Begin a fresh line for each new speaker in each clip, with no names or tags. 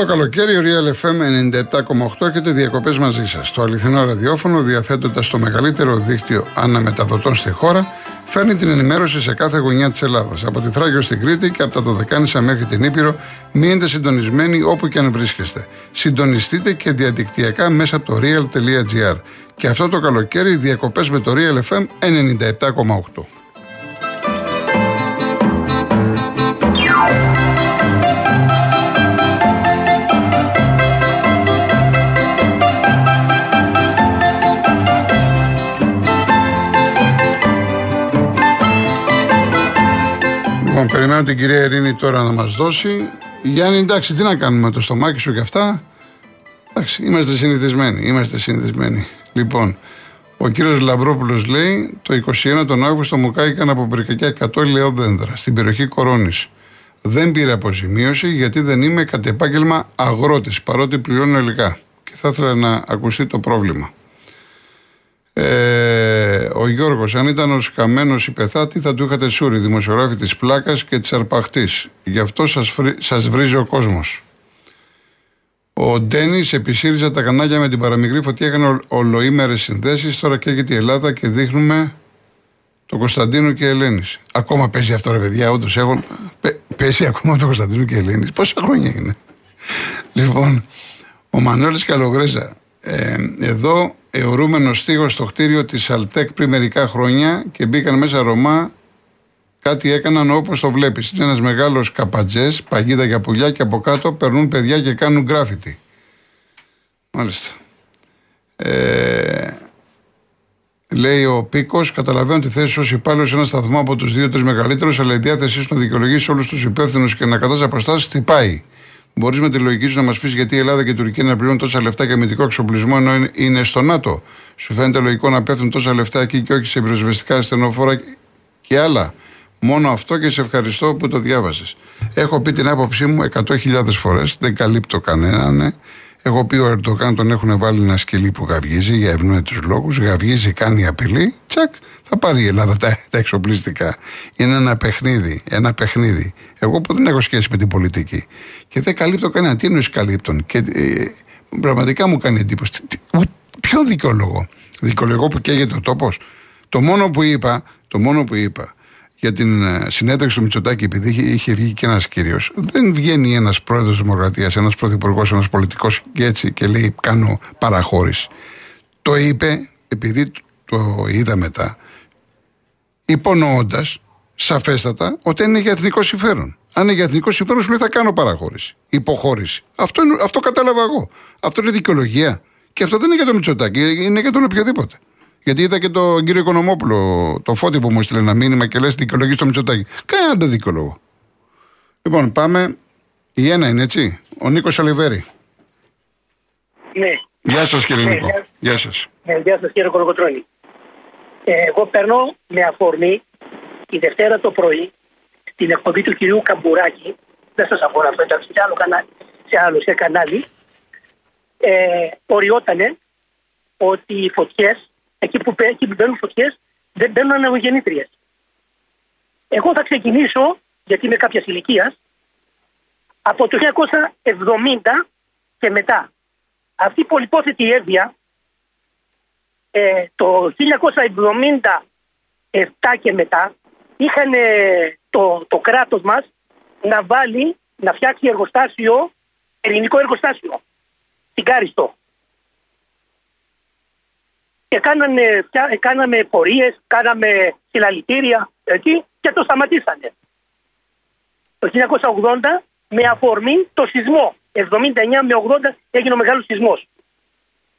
το καλοκαίρι ο Real FM 97,8 έχετε διακοπές μαζί σας. Το αληθινό ραδιόφωνο διαθέτοντας το μεγαλύτερο δίκτυο αναμεταδοτών στη χώρα φέρνει την ενημέρωση σε κάθε γωνιά της Ελλάδας. Από τη Θράκη στην Κρήτη και από τα Δωδεκάνησα μέχρι την Ήπειρο μείνετε συντονισμένοι όπου και αν βρίσκεστε. Συντονιστείτε και διαδικτυακά μέσα από το real.gr. Και αυτό το καλοκαίρι διακοπές με το Real FM 97,8. Λοιπόν, περιμένω την κυρία Ειρήνη τώρα να μας δώσει. Γιάννη, εντάξει, τι να κάνουμε το στομάχι σου και αυτά. Εντάξει, είμαστε συνηθισμένοι. Είμαστε συνηθισμένοι. Λοιπόν, ο κύριος Λαμπρόπουλος λέει: Το 21 τον Αύγουστο μου κάηκαν από πυρκαγιά 100 λεόδέντρα στην περιοχή Κορώνης. Δεν πήρε αποζημίωση γιατί δεν είμαι κατ' επάγγελμα αγρότης, παρότι πληρώνω υλικά. Και θα ήθελα να ακουστεί το πρόβλημα. Ε, ο Γιώργος, αν ήταν ο σκαμμένο η πεθά, τι θα του είχατε σούρι, δημοσιογράφη της πλάκας και της αρπαχτής. Γι' αυτό σας βρίζει ο κόσμος. Ο Ντένις επισήριζε τα κανάλια με την παραμικρή φωτιά, έκανε ολοήμερες συνδέσεις. Τώρα καίγεται η Ελλάδα και δείχνουμε το Κωνσταντίνο και Ελένης. Ακόμα παίζει αυτό, ρε παιδιά, όντως έχουν. Παίζει ακόμα το Κωνσταντίνο και Ελένης. Πόσα χρόνια είναι. Λοιπόν, ο Μανώλης Καλογρέζα. Ε, εδώ αιωρούμενο στίγος στο κτίριο της Αλτέκ πριν μερικά χρόνια και μπήκαν μέσα Ρωμά. Κάτι έκαναν όπως το βλέπεις. Είναι ένας μεγάλος καπατζές, παγίδα για πουλιά και από κάτω περνούν παιδιά και κάνουν γκράφιτι. Μάλιστα. Ε, λέει ο Πίκος, καταλαβαίνω τη θέση ως υπάλληλος σε ένα σταθμό από τους δύο-τρεις μεγαλύτερους, αλλά η διάθεσή σου να δικαιολογήσει όλους τους υπεύθυνους και να κατάσει αποστάσεις τι πάει. Μπορείς με τη λογική σου να μας πεις γιατί η Ελλάδα και η Τουρκία να πληρώνουν τόσα λεφτά για αμυντικό εξοπλισμό ενώ είναι στο ΝΑΤΟ. Σου φαίνεται λογικό να πέφτουν τόσα λεφτά εκεί και όχι σε πυροσβεστικά στενοφόρα και άλλα. Μόνο αυτό και σε ευχαριστώ που το διάβασες. Έχω πει την άποψή μου 100.000 φορές, δεν καλύπτω κανέναν. Ναι. Έχω πει ο Ερντογάν τον έχουν βάλει ένα σκυλί που γαυγίζει για ευνόητου λόγους. Γαυγίζει, κάνει απειλή. Τσακ, θα πάρει η Ελλάδα τα, τα εξοπλιστικά. Είναι ένα παιχνίδι. Ένα παιχνίδι. Εγώ που δεν έχω σχέση με την πολιτική. Και δεν καλύπτω κανένα. Τι εννοείς καλύπτων; Και ε, πραγματικά μου κάνει εντύπωση. Ποιο δικαιολόγο. Δικαιολογώ που καίγεται ο τόπος. Το μόνο που είπα, το μόνο που είπα για την ε, συνέντευξη του Μητσοτάκη, επειδή είχε βγει και ένας κύριος, δεν βγαίνει ένας πρόεδρος Δημοκρατίας, ένας πρωθυπουργός, ένας πολιτικός και έτσι και λέει: Κάνω παραχώρηση. Το είπε επειδή το είδα μετά, υπονοώντας σαφέστατα ότι είναι για εθνικό συμφέρον. Αν είναι για εθνικό συμφέρον, σου λέει θα κάνω παραχώρηση. Υποχώρηση. Αυτό, αυτό κατάλαβα εγώ. Αυτό είναι δικαιολογία. Και αυτό δεν είναι για τον Μητσοτάκη, είναι για τον οποιοδήποτε. Γιατί είδα και τον κύριο Οικονομόπουλο, το φώτι που μου έστειλε ένα μήνυμα και λες δικαιολογείς στο Μητσοτάκη. Κανένα δεν δικαιολογώ. Λοιπόν, πάμε. Η ένα είναι έτσι. Ο Νίκος Αλιβέρη.
Ναι.
Γεια σας κύριε ναι, Νίκο.
Γεια σας. Ναι, γεια σας κύριε Κολοκοτρόνη. Ε, εγώ παίρνω με αφορμή τη Δευτέρα το πρωί στην εκπομπή του κυρίου Καμπουράκη. Δεν σας αφορά αυτό, ήταν σε άλλο κανάλι. Σε άλλο σε κανάλι. Ε, οριότανε ότι οι φωτιές εκεί που, εκεί που μπαίνουν φωτιές, δεν μπαίνουν ανεμογεννήτριε. Εγώ θα ξεκινήσω, γιατί είμαι κάποια ηλικίας, από το 1970 και μετά. Αυτή η πολυπόθετη έβεια ε, το 1977 και μετά είχαν το, το κράτος μας να βάλει, να φτιάξει εργοστάσιο, ελληνικό εργοστάσιο, στην Κάριστο και κάνανε, κάναμε πορείες, κάναμε συλλαλητήρια εκεί και το σταματήσανε. Το 1980 με αφορμή το σεισμό. 79 με 80 έγινε ο μεγάλος σεισμός.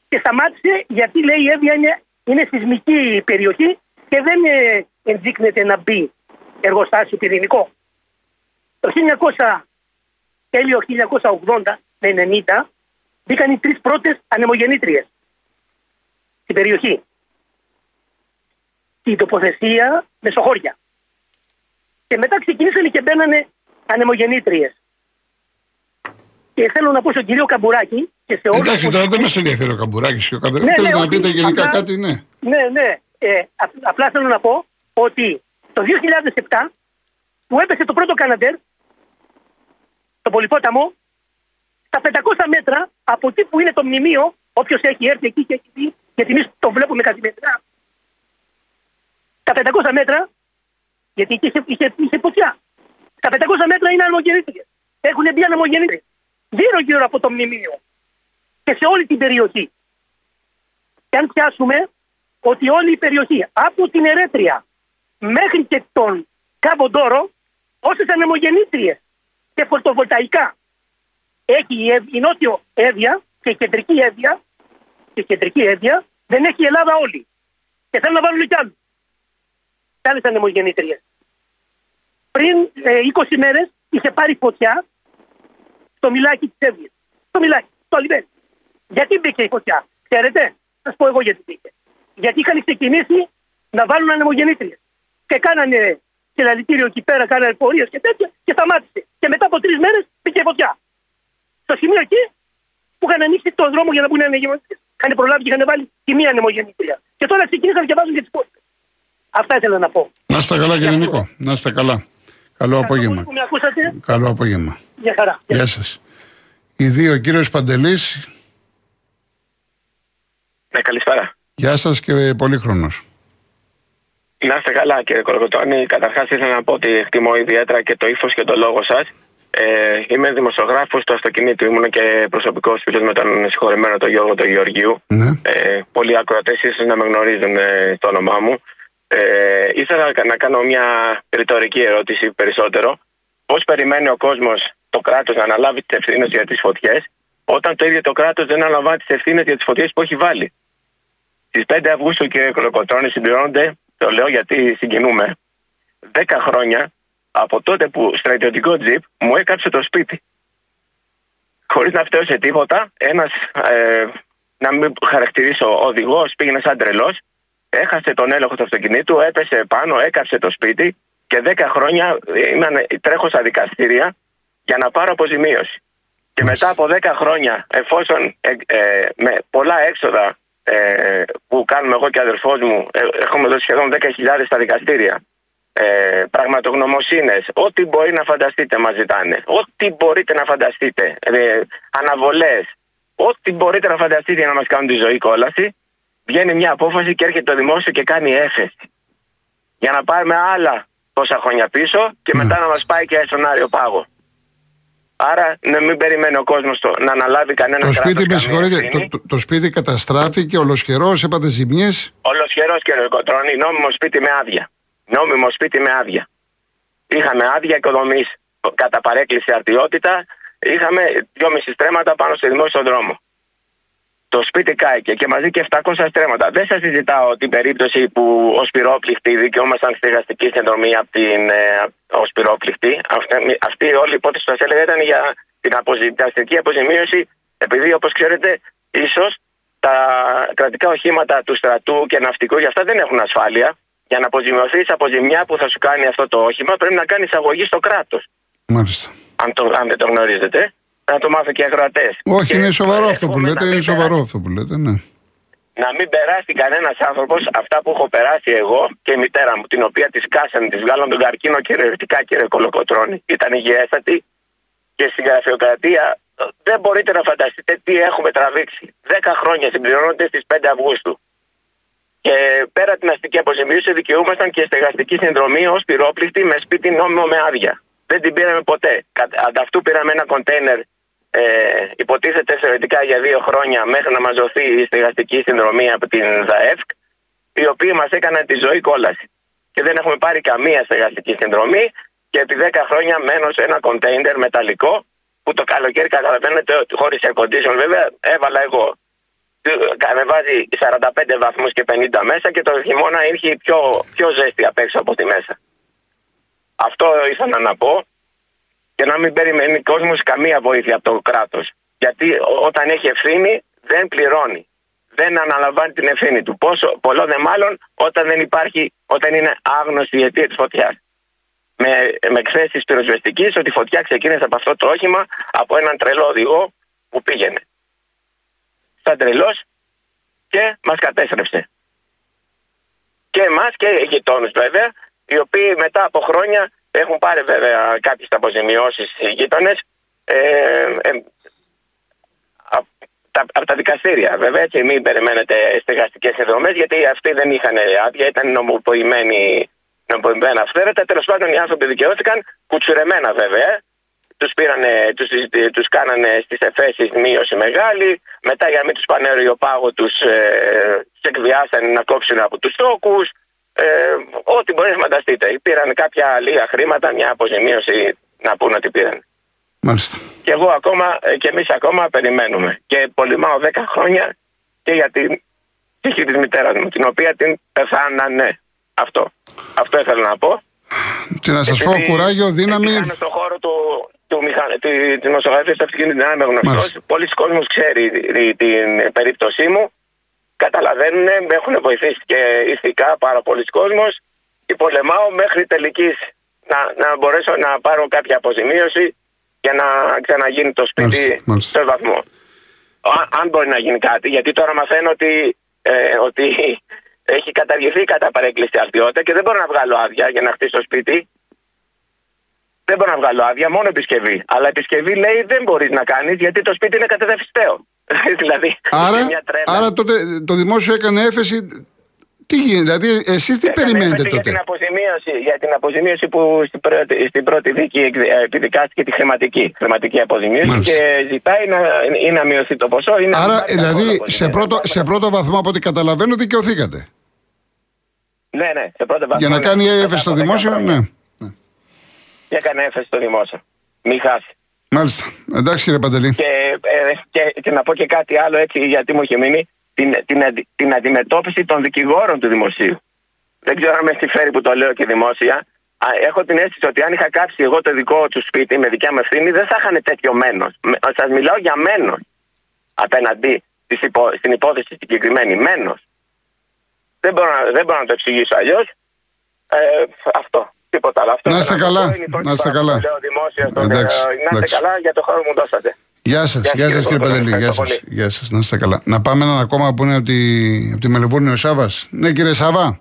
Και σταμάτησε γιατί λέει η Εύβοια είναι, είναι σεισμική περιοχή και δεν ε, ενδείκνεται να μπει εργοστάσιο πυρηνικό. Το 1900, τέλειο 1980 με 90 μπήκαν οι τρεις πρώτες ανεμογεννήτριες στην περιοχή. Την τοποθεσία Μεσοχώρια. Και μετά ξεκινήσανε και μπαίνανε ανεμογεννήτριες. Και θέλω να πω στον κύριο Καμπουράκη και σε όλους
Εντάξει, τώρα δεν μας ενδιαφέρει ο Καμπουράκης και ο Καμπουράκη. Ναι, Θέλετε ναι, να πείτε γενικά απλά, κάτι, ναι.
Ναι, ναι. Ε, απλά θέλω να πω ότι το 2007 που έπεσε το πρώτο Καναντέρ, το Πολυπόταμο, τα 500 μέτρα από εκεί που είναι το μνημείο, όποιος έχει έρθει εκεί και έχει δει, γιατί εμείς το βλέπουμε καθημερινά. Τα 500 μέτρα, γιατί είχε, είχε, είχε φωτιά. Τα 500 μέτρα είναι ανεμογεννήτριε. Έχουν μπει ανεμογεννήτριε. Γύρω-γύρω από το μνημείο. Και σε όλη την περιοχή. Και αν πιάσουμε ότι όλη η περιοχή από την Ερέτρια μέχρι και τον Καμποντόρο, όσες ανεμογεννήτριε και φωτοβολταϊκά έχει η, η νότιο έδεια και η κεντρική έδεια, και η κεντρική έδεια δεν έχει η Ελλάδα όλη. Και θέλουν να βάλουν κι άλλους. Κι άλλες ανεμογεννήτριες. Πριν ε, 20 μέρες είχε πάρει φωτιά στο μιλάκι της έδεια. Στο μιλάκι, στο λιβένι. Γιατί μπήκε η φωτιά, ξέρετε, θα σας πω εγώ γιατί μπήκε. Γιατί είχαν ξεκινήσει να βάλουν ανεμογεννήτριες. Και κάνανε συλλαλητήριο εκεί πέρα, κάνανε πορείες και τέτοια και σταμάτησε. Και μετά από τρεις μέρες μπήκε φωτιά στο σημείο εκεί που είχαν ανοίξει τον δρόμο για να μπουν ανεμογεννήτριες. Είχαν προλάβει και είχαν βάλει τη μία ανεμογεννήτρια. Και τώρα ξεκίνησαν και βάζουν και τις πόρτες. Αυτά ήθελα να πω.
Να είστε καλά, κύριε Νίκο. Να είστε καλά. Καλό απόγευμα. Καλό απόγευμα.
Γεια χαρά.
Γεια σας. Οι δύο, κύριος Παντελής.
Ναι, καλησπέρα.
Γεια σας και πολύ χρόνο.
Να είστε καλά, κύριε Κοροκοτώνη. Καταρχάς, ήθελα να πω ότι εκτιμώ ιδιαίτερα και το ύφος και το λόγο σας. Ε, είμαι δημοσιογράφος του αυτοκινήτου. Ήμουν και προσωπικός φίλος με τον συγχωρεμένο τον Γιώργο τον Γεωργίου.
Ναι.
Ε, πολλοί ακροατές ίσως να με γνωρίζουν ε, το όνομά μου. Ε, ήθελα να κάνω μια ρητορική ερώτηση περισσότερο. Πώς περιμένει ο κόσμος το κράτος να αναλάβει τις ευθύνες για τις φωτιές, όταν το ίδιο το κράτος δεν αναλαμβάνει τις ευθύνες για τις φωτιές που έχει βάλει; Στις 5 Αυγούστου, κύριε Κολοκοτρόνη, συμπληρώνονται, το λέω γιατί συγκινούμε, 10 χρόνια από τότε που στρατιωτικό τζιπ μου έκαψε το σπίτι. Χωρίς να φταίω σε τίποτα, ένας, ε, να μην χαρακτηρίσω οδηγός, πήγαινε σαν τρελός, έχασε τον έλεγχο του αυτοκινήτου, έπεσε πάνω, έκαψε το σπίτι και 10 χρόνια ήμουν, τρέχω στα δικαστήρια για να πάρω αποζημίωση. Και μετά από 10 χρόνια, εφόσον ε, ε, με πολλά έξοδα ε, που κάνουμε εγώ και ο αδερφός μου, ε, έχουμε δώσει σχεδόν 10.000 στα δικαστήρια ε, πραγματογνωμοσύνες, ό,τι μπορεί να φανταστείτε μας ζητάνε. Ό,τι μπορείτε να φανταστείτε. Ε, αναβολές, ό,τι μπορείτε να φανταστείτε για να μας κάνουν τη ζωή κόλαση. Βγαίνει μια απόφαση και έρχεται το δημόσιο και κάνει έφεση. Για να πάρουμε άλλα τόσα χρόνια πίσω και μετά ναι. να μας πάει και στον Άριο Πάγο. Άρα να μην περιμένει ο κόσμος να αναλάβει κανένα
το σπίτι, με συγχωρείτε, το, το, το, σπίτι καταστράφηκε, ολοσχερός, έπατε ζημιές.
Ολοσχερός και ρεκοτρόνη, νόμιμο σπίτι με άδεια νόμιμο σπίτι με άδεια. Είχαμε άδεια οικοδομής κατά παρέκκληση αρτιότητα. Είχαμε δυόμιση στρέμματα πάνω σε δημόσιο δρόμο. Το σπίτι κάηκε και μαζί και 700 στρέμματα. Δεν σας συζητάω την περίπτωση που ως πυρόπληκτοι δικαιούμασταν στη γαστική συνδρομή από την ε, ως πυρόπληκτοι. Αυτή, αυτή όλη η υπόθεση που σας έλεγα ήταν για την αποζημίωση, αποζημίωση, επειδή όπως ξέρετε, ίσως τα κρατικά οχήματα του στρατού και ναυτικού για αυτά δεν έχουν ασφάλεια για να αποζημιωθείς αποζημιά που θα σου κάνει αυτό το όχημα, πρέπει να κάνεις εισαγωγή στο κράτος.
Μάλιστα.
Αν, αν δεν το γνωρίζετε, να το μάθω και αγροατέ.
Όχι, είναι σοβαρό αυτό που λέτε. Είναι σοβαρό αυτό που λέτε, ναι.
Να μην περάσει κανένας άνθρωπος αυτά που έχω περάσει εγώ και η μητέρα μου, την οποία της κάσανε, της βγάλαν τον καρκίνο κυριολεκτικά κύριε Κολοκοτρόνη. Ήταν υγιέστατη και στην γραφειοκρατία δεν μπορείτε να φανταστείτε τι έχουμε τραβήξει. Δέκα χρόνια συμπληρώνονται στις 5 Αυγούστου. Και πέρα την αστική αποζημίωση δικαιούμασταν και στεγαστική συνδρομή ως πυρόπληκτη με σπίτι νόμιμο με άδεια. Δεν την πήραμε ποτέ. Ανταυτού πήραμε ένα κοντέινερ, ε, υποτίθεται θεωρητικά για δύο χρόνια, μέχρι να μα δοθεί η στεγαστική συνδρομή από την ΔΑΕΦΚ, οι οποίοι μας έκαναν τη ζωή κόλαση. Και δεν έχουμε πάρει καμία στεγαστική συνδρομή και επί 10 χρόνια μένω σε ένα κοντέινερ μεταλλικό που το καλοκαίρι καταλαβαίνετε ότι χωρίς air βέβαια έβαλα εγώ ανεβάζει 45 βαθμούς και 50 μέσα και το χειμώνα ήρθε πιο, πιο ζέστη απ' έξω από τη μέσα. Αυτό ήθελα να πω και να μην περιμένει κόσμος καμία βοήθεια από το κράτος. Γιατί όταν έχει ευθύνη δεν πληρώνει. Δεν αναλαμβάνει την ευθύνη του. Πόσο, πολλό δε μάλλον όταν δεν υπάρχει, όταν είναι άγνωστη η αιτία της φωτιάς. Με, με εκθέσεις πυροσβεστικής ότι η φωτιά ξεκίνησε από αυτό το όχημα από έναν τρελό οδηγό που πήγαινε σαν τρελός και μας κατέστρεψε. Και εμάς και οι γειτόνου βέβαια, οι οποίοι μετά από χρόνια έχουν πάρει βέβαια κάποιες αποζημιώσεις οι γείτονε. Ε, ε, τα, από τα δικαστήρια. Βέβαια, έτσι, μην περιμένετε στεγαστικές εκδρομές, γιατί αυτοί δεν είχαν άδεια, ήταν νομοποιημένοι νομοποιημένα αυθαίρετα. Τέλος πάντων, οι άνθρωποι δικαιώθηκαν, κουτσουρεμένα βέβαια. Τους τους, τους κάνανε στις εφέσεις μείωση μεγάλη. Μετά, για να μην τους πανέρει ο πάγο, τους ε, εκβιάσανε να κόψουν από τους τόκου. Ε, ό,τι μπορείς να φανταστείτε. Πήραν κάποια λίγα χρήματα, μια αποζημίωση να πούνε ότι πήραν.
Μάλιστα.
Και εγώ ακόμα ε, και εμείς ακόμα περιμένουμε. Και πολυμάω 10 χρόνια και για την τύχη της μητέρας μου, την οποία την πεθάνανε. Αυτό. Αυτό ήθελα να πω.
Και να σας πω κουράγιο, δύναμη.
Είμαι στον χώρο του, του μηχα... τη δημοσιογραφία του αυτοκίνητου δυνάμει γνωστός. Πολλοί κόσμοι ξέρει την περίπτωσή μου. Καταλαβαίνουν, με έχουν βοηθήσει και ηθικά πάρα πολλοί κόσμοι. Και πολεμάω μέχρι τελικής να, να μπορέσω να πάρω κάποια αποζημίωση για να ξαναγίνει το σπίτι σε βαθμό. Αν μπορεί να γίνει κάτι, γιατί τώρα μαθαίνω ότι, ε, ότι έχει καταργηθεί κατά παρέκκληση αρτιότητα και δεν μπορώ να βγάλω άδεια για να χτίσω το σπίτι. Δεν μπορώ να βγάλω άδεια, μόνο επισκευή. Αλλά επισκευή λέει δεν μπορείς να κάνεις γιατί το σπίτι είναι κατεδαφιστέο. δηλαδή,
άρα, άρα τότε το δημόσιο έκανε έφεση τι γίνεται, δηλαδή εσείς τι περιμένετε τότε.
Για την, αποζημίωση, για την αποζημίωση που στην πρώτη, στην πρώτη δίκη επιδικάστηκε τη χρηματική, χρηματική αποζημίωση Μάλιστα. και ζητάει να, ή να μειωθεί το ποσό. Ή να
Άρα δηλαδή σε πρώτο, σε πρώτο βαθμό από ό,τι καταλαβαίνω δικαιωθήκατε.
Ναι, ναι, σε πρώτο βαθμό.
Για να
ναι.
κάνει έφεση στο δημόσιο, ναι. Ναι.
Για έκανε έφεση στο δημόσιο. Μην χάσει.
Μάλιστα. Εντάξει κύριε Παντελή.
Και, ε, και, και να πω και κάτι άλλο έτσι γιατί μου είχε μείνει την, την, την αντιμετώπιση των δικηγόρων του δημοσίου. Δεν ξέρω αν με συμφέρει που το λέω και δημόσια. Έχω την αίσθηση ότι αν είχα κάψει εγώ το δικό του σπίτι με δικιά μου ευθύνη, δεν θα είχαν τέτοιο μένος. Σας μιλάω για μένος απέναντι στην υπόθεση συγκεκριμένη. Μένος. Δεν μπορώ, δεν μπορώ να το εξηγήσω αλλιώς. Ε, αυτό. Τίποτα άλλο. Αυτό
να είστε καλά. Να είστε καλά.
να είστε καλά για το χώρο που μου δώσατε.
Γεια σας, γεια σας κύριε Παντελή. Γεια σας. Γεια σας. Να είστε καλά. Να πάμε έναν ακόμα που είναι από τη, από τη Μελεμπούρνη ο Σάβας. Ναι, κύριε Σάβα.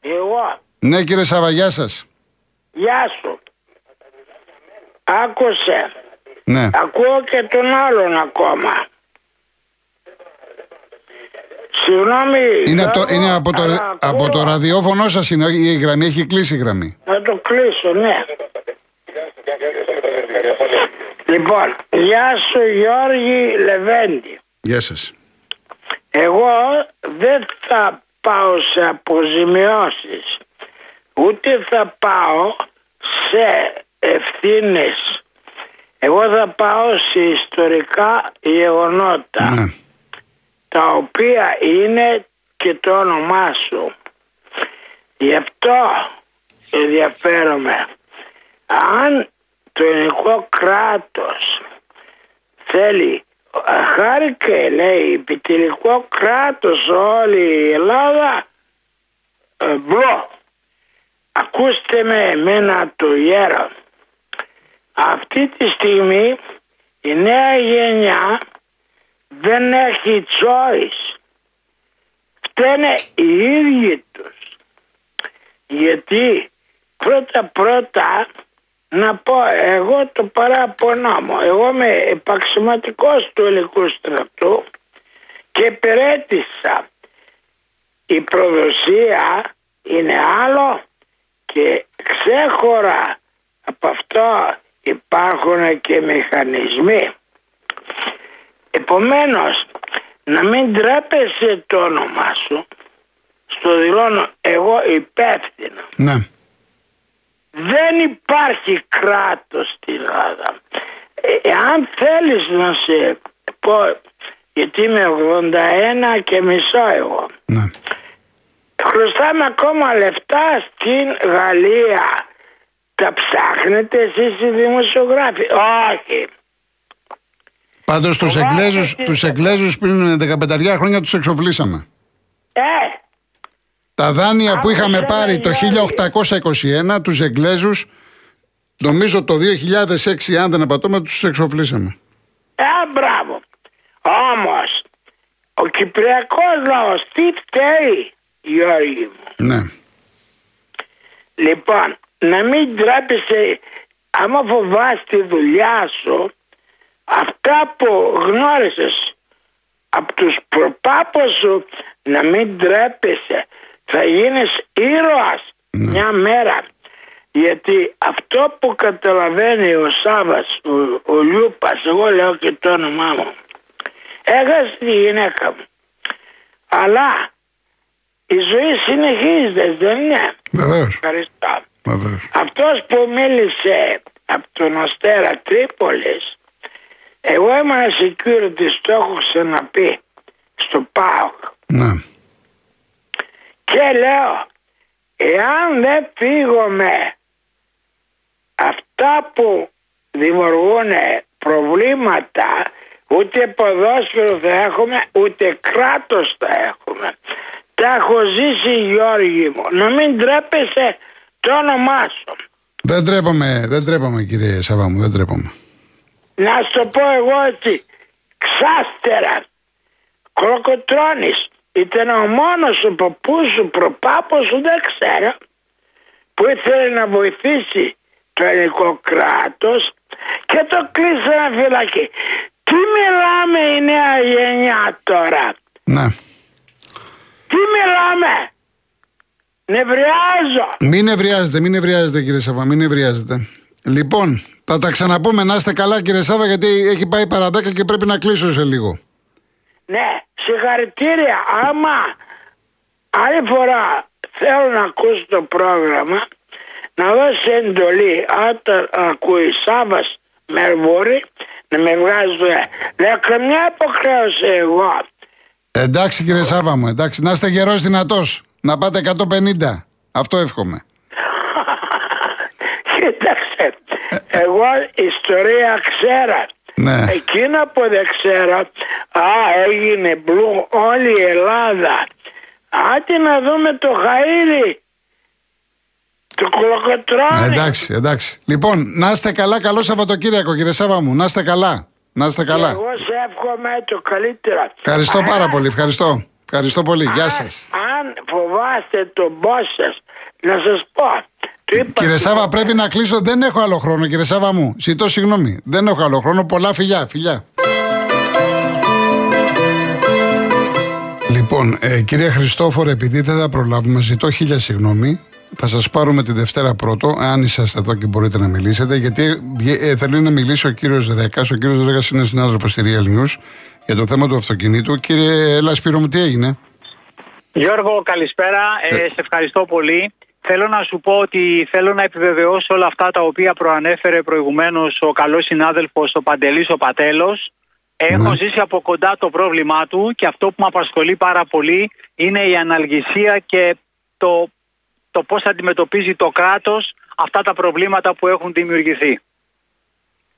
Εγώ.
Ναι, κύριε Σάβα, γεια σας.
Γεια σου. Άκουσε.
Ναι.
Ακούω και τον άλλον ακόμα. Συγγνώμη.
Είναι, από το, είναι από, το, από το ραδιόφωνο σας είναι η γραμμή, έχει κλείσει η γραμμή.
Να το κλείσω, ναι. Λοιπόν, γεια σου Γιώργη Λεβέντη.
Γεια σας.
Εγώ δεν θα πάω σε αποζημιώσεις, ούτε θα πάω σε ευθύνες. Εγώ θα πάω σε ιστορικά γεγονότα, ναι. Τα οποία είναι και το όνομά σου. Γι' αυτό ενδιαφέρομαι. Αν το ελληνικό κράτος θέλει χάρηκε λέει επιτελικό κράτος όλη η Ελλάδα ε, μπλο ακούστε με εμένα το γέρο αυτή τη στιγμή η νέα γενιά δεν έχει choice φταίνε οι ίδιοι τους γιατί πρώτα πρώτα να πω εγώ το παράπονο μου. Εγώ είμαι επαξιωματικός του ελληνικού στρατού και υπηρέτησα. Η προδοσία είναι άλλο και ξέχωρα από αυτό υπάρχουν και μηχανισμοί. Επομένως, να μην τρέπεσαι το όνομά σου, στο δηλώνω εγώ υπεύθυνο.
Ναι.
Δεν υπάρχει κράτος στην Ελλάδα. Εάν θέλεις να σε πω, γιατί είμαι 81 και μισό εγώ.
Ναι.
Χρωστάμε ακόμα λεφτά στην Γαλλία. Τα ψάχνετε εσείς οι δημοσιογράφοι; Όχι.
Πάντως τους Εγγλέζους, τους Εγγλέζους πριν 15 χρόνια τους εξοφλήσαμε.
Ε,
τα δάνεια που είχαμε πάρει το 1821, τους Εγγλέζους, νομίζω το 2006, αν δεν απατώμε, τους εξοφλήσαμε.
Ε, μπράβο. Όμως, ο Κυπριακός λαός τι φταίει, Γιώργη μου.
Ναι.
Λοιπόν, να μην τράπεζε, άμα φοβάσαι τη δουλειά σου, αυτά που γνώρισες από τους προπάπους σου να μην τρέπεσαι. Θα γίνεις ήρωας
Ναι.
μια μέρα. Γιατί αυτό που καταλαβαίνει ο Σάβας, ο, ο Λιούπας, εγώ λέω και το όνομά μου, έχασε τη γυναίκα μου. Αλλά η ζωή συνεχίζεται, δεν είναι;
Βεβαίως.
Ευχαριστώ.
Βεβαίως.
Αυτός που μίλησε από τον Αστέρα Τρίπολης, εγώ ήμουν security, το έχω ξαναπεί, στο ΠΑΟΚ.
Ναι.
Και λέω, εάν δεν φύγουμε αυτά που δημιουργούν προβλήματα, ούτε ποδόσφαιρο θα έχουμε, ούτε κράτος θα έχουμε. Τα έχω ζήσει Γιώργη μου. Να μην τρέπεσαι το όνομά σου.
Δεν τρέπαμε, δεν τρέπαμε κύριε Σαββά μου, δεν τρέπαμε.
Να σου το πω εγώ έτσι, ξάστερας, κροκοτρώνης, ήταν ο μόνος ο παππούς σου, προπάπος σου, δεν ξέρω, που ήθελε να βοηθήσει το ελληνικό κράτος και το κλείσανε φυλακή. Τι μιλάμε η νέα γενιά τώρα,
Ναι.
τι μιλάμε, νευριάζω.
Μην ευριάζετε, μην ευριάζετε κύριε Σαββά, μην ευριάζετε. Λοιπόν, θα τα ξαναπούμε να είστε καλά κύριε Σάββα γιατί έχει πάει παρά 10 και πρέπει να κλείσω σε λίγο.
Ναι, συγχαρητήρια. Άμα άλλη φορά θέλω να ακούσω το πρόγραμμα, να δώσει εντολή όταν ακούει Σάββας Μερβούρη να με βγάζει το Λέω καμιά υποχρέωση εγώ.
Εντάξει κύριε Σάββα μου, εντάξει, να είστε γερός δυνατός, να πάτε 150. Αυτό εύχομαι.
Κοίταξε, εγώ ιστορία ξέρω.
Ναι.
Εκείνα που δεν ξέρω, α, έγινε μπλου όλη η Ελλάδα. Άντε να δούμε το Χαΐρι, το κολοκοτρόνι.
Εντάξει, εντάξει. Λοιπόν, να είστε καλά, καλό Σαββατοκύριακο κύριε Σάββα μου, να είστε καλά. Να είστε καλά.
Εγώ σε εύχομαι το καλύτερο.
Ευχαριστώ
Α,
πάρα πολύ, ευχαριστώ. Ευχαριστώ πολύ, γεια
αν-
σας.
Αν φοβάστε τον boss σας, να σας πω. Του είπα
Κύριε
του-
Σάβα, πρέπει να κλείσω. Δεν έχω άλλο χρόνο, κύριε Σάβα μου. Ζητώ συγγνώμη. Δεν έχω άλλο χρόνο. Πολλά φιλιά, φιλιά. Λοιπόν, ε, κύριε Χριστόφορο, επειδή δεν θα προλάβουμε, ζητώ χίλια συγγνώμη. Θα σας πάρουμε τη Δευτέρα πρώτο, αν είσαστε εδώ και μπορείτε να μιλήσετε, γιατί ε, θέλει να μιλήσει ο κύριος Ρέκας. Ο κύριος Ρέκας είναι συνάδελφος στη Real News για το θέμα του αυτοκινήτου. Κύριε Έλα Σπύρο μου, τι έγινε;
Γιώργο, καλησπέρα. Ε, σε ευχαριστώ πολύ. Θέλω να σου πω ότι θέλω να επιβεβαιώσω όλα αυτά τα οποία προανέφερε προηγουμένως ο καλός συνάδελφος ο Παντελής ο Πατέλος. Έχω
Ναι.
ζήσει από κοντά το πρόβλημά του και αυτό που με απασχολεί πάρα πολύ είναι η αναλγησία και το, το πώς αντιμετωπίζει το κράτος αυτά τα προβλήματα που έχουν δημιουργηθεί.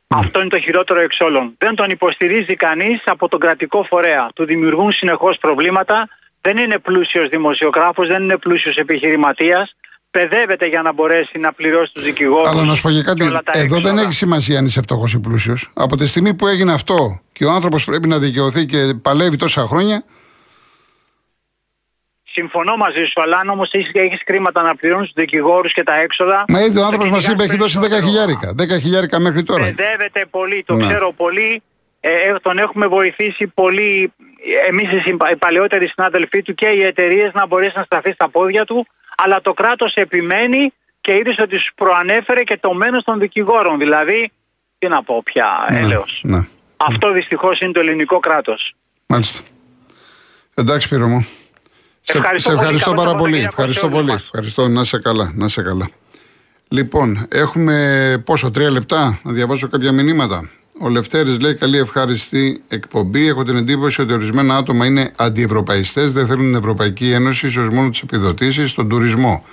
Αυτό είναι το χειρότερο εξ όλων. Δεν τον υποστηρίζει κανείς από τον κρατικό φορέα. Του δημιουργούν συνεχώς προβλήματα. Δεν είναι πλούσιος δημοσιογράφος, δεν είναι πλούσιος επιχειρηματίας. Παιδεύεται για να μπορέσει να πληρώσει τους δικηγόρους.
Αλλά να σου πω και κάτι.
και όλα τα
Εδώ δεν
έξοδα.
έχει σημασία αν είσαι φτωχός ή πλούσιος. Από τη στιγμή που έγινε αυτό και ο άνθρωπος πρέπει να δικαιωθεί και παλεύει τόσα χρόνια.
Συμφωνώ μαζί σου, αλλά αν όμως έχεις χρήματα να πληρώνεις τους δικηγόρους και τα έξοδα.
Μα ήδη ο
θα
άνθρωπος μας
κυνηγάς
είπε έχει δώσει 10
περισσότερο.
χιλιάρικα. 10 χιλιάρικα μέχρι τώρα.
Παιδεύεται πολύ, το
Ναι.
ξέρω πολύ. Ε, ε, τον έχουμε βοηθήσει πολύ εμείς οι, συμπα- οι παλαιότεροι συνάδελφοί του και οι εταιρείες να μπορέσει να σταθεί στα πόδια του. Αλλά το κράτος επιμένει και είδε ότι σου προανέφερε και το μένος των δικηγόρων. Δηλαδή, τι να πω πια,
Ναι,
έλεος.
ναι.
Αυτό δυστυχώς είναι το ελληνικό κράτος.
Μάλιστα. Εντάξει, Πύρο μου. Σε,
Ευχαριστώ
σε
πολύ.
ευχαριστώ
Καλό
πάρα πολύ.
Σαββατοκύριακο
Ευχαριστώ
σε όλους
πολύ.
μας.
Ευχαριστώ. Να είσαι καλά. Να είσαι καλά. Λοιπόν, έχουμε πόσο, τρία λεπτά να διαβάσω κάποια μηνύματα. Ο Λευτέρης λέει: Καλή ευχάριστη εκπομπή. Έχω την εντύπωση ότι ορισμένα άτομα είναι αντιευρωπαϊστές, δεν θέλουν την Ευρωπαϊκή Ένωση, ίσως μόνο τις επιδοτήσεις, στον τουρισμό.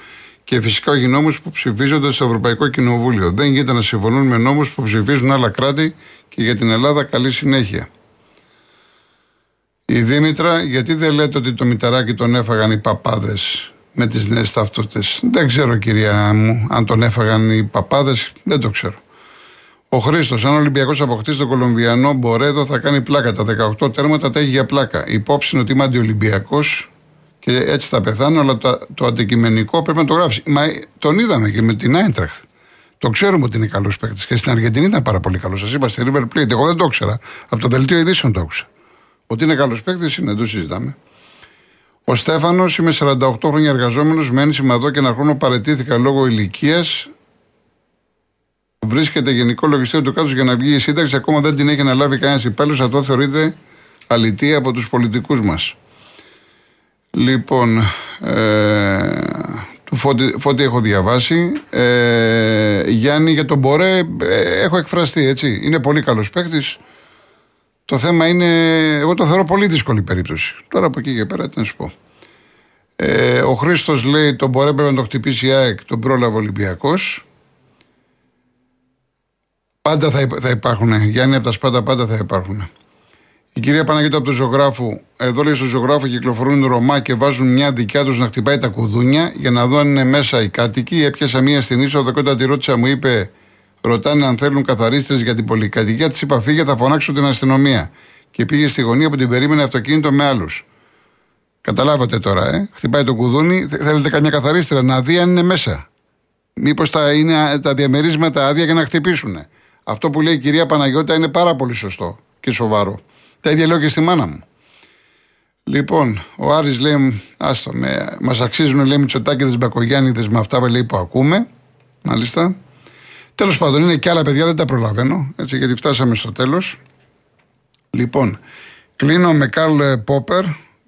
Και φυσικά όχι νόμου που ψηφίζονται στο Ευρωπαϊκό Κοινοβούλιο. Δεν γίνεται να συμφωνούν με νόμους που ψηφίζουν άλλα κράτη και για την Ελλάδα καλή συνέχεια. Η Δήμητρα, γιατί δεν λέτε ότι το μηταράκι τον έφαγαν οι παπάδες με τις νέες ταυτότητες; Δεν ξέρω, κυρία μου, αν τον έφαγαν οι παπάδες, δεν το ξέρω. Ο Χρήστος, αν ο Ολυμπιακός αποκτήσει τον Κολομβιανό Μπορέδο, θα κάνει πλάκα. Τα 18 τέρματα τα έχει για πλάκα. Η υπόψη είναι ότι είμαι αντιολυμπιακός και έτσι θα πεθάνω, αλλά το, το αντικειμενικό πρέπει να το γράψει. Μα τον είδαμε και με την Άιντραχτ. Το ξέρουμε ότι είναι καλός παίκτης. Και στην Αργεντινή ήταν πάρα πολύ καλός. Σας είπα στη River Plate. Εγώ δεν το ήξερα. Από το δελτίο ειδήσεων το άκουσα. Ότι είναι καλός παίκτης είναι, το συζητάμε. Ο Στέφανος, είμαι 48 χρόνια εργαζόμενος, με ένσημα εδώ και ένα χρόνο παρετήθηκα λόγω ηλικίας. Βρίσκεται γενικό λογιστήριο του κάτω για να βγει η σύνταξη. Ακόμα δεν την έχει αναλάβει κανένας υπάλληλος. Αυτό θεωρείται αλητία από τους πολιτικούς μας. Λοιπόν, ε, του Φώτη, Φώτη έχω διαβάσει. Ε, Γιάννη, για τον Μπορέ ε, έχω εκφραστεί, έτσι. Είναι πολύ καλός παίκτης. Το θέμα είναι, εγώ το θεωρώ πολύ δύσκολη περίπτωση. Τώρα από εκεί και πέρα τι να σου πω. Ε, ο Χρήστος λέει τον Μπορέ πρέπει να το χτυπήσει η ΑΕΚ, τον πρόλαβε Ολυμπιακός. Πάντα θα, θα υπάρχουν. Γιάννη από τα σπάτα πάντα θα υπάρχουν. Η κυρία Παναγίτα από τον ζωγράφο, εδώ λέει στο ζωγράφο κυκλοφορούν Ρωμά και βάζουν μια δικιά τους να χτυπάει τα κουδούνια για να δω αν είναι μέσα οι κάτοικοι. Έπιασα μία στην είσοδο και όταν τη ρώτησα μου είπε: Ρωτάνε αν θέλουν καθαρίστρες για την πολυκατοικία. Της είπα: Φύγε, θα φωνάξω την αστυνομία. Και πήγε στη γωνία που την περίμενε αυτοκίνητο με άλλους. Καταλάβατε τώρα, ε. Χτυπάει το κουδούνι. Θέλετε καμιά καθαρίστρια να δει αν είναι μέσα. Μήπως τα είναι τα διαμερίσματα άδεια για να χτυπήσουν. Αυτό που λέει η κυρία Παναγιώτα είναι πάρα πολύ σωστό και σοβαρό. Τα ίδια λέω και στη μάνα μου. Λοιπόν, ο Άρης λέει, άστα, με, μας αξίζουν λέει Μητσοτάκηδες Μπακογιάννηδες με αυτά λέει, που ακούμε. Μάλιστα. Τέλος πάντων, είναι και άλλα παιδιά, δεν τα προλαβαίνω, έτσι, γιατί φτάσαμε στο τέλος. Λοιπόν, κλείνω με Καρλ Πόπερ,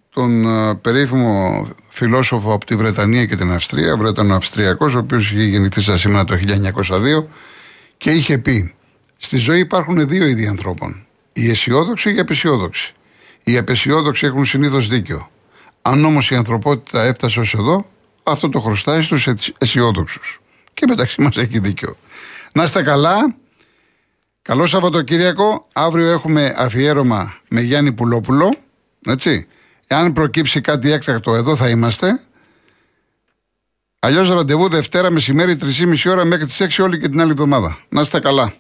τον uh, περίφημο φιλόσοφο από τη Βρετανία και την Αυστρία, Βρετανο-Αυστριακός, ο οποίος είχε γεννηθεί στα σήμερα το 1902 και είχε πει «Στη ζωή υπάρχουν δύο είδη ανθρώπων. Οι αισιόδοξοι και οι απεσιόδοξοι. Οι απεσιόδοξοι έχουν συνήθως δίκιο. Αν όμως η ανθρωπότητα έφτασε ως εδώ, αυτό το χρωστάει στους αισιόδοξους. Και μεταξύ μας έχει δίκιο. Να είστε καλά. Καλό Σαββατοκύριακο. Αύριο έχουμε αφιέρωμα με Γιάννη Πουλόπουλο. Έτσι. Εάν προκύψει κάτι έκτακτο, εδώ θα είμαστε. Αλλιώς ραντεβού Δευτέρα μεσημέρι 3,5 ώρα μέχρι τις 6 όλη και την άλλη εβδομάδα. Να είστε καλά.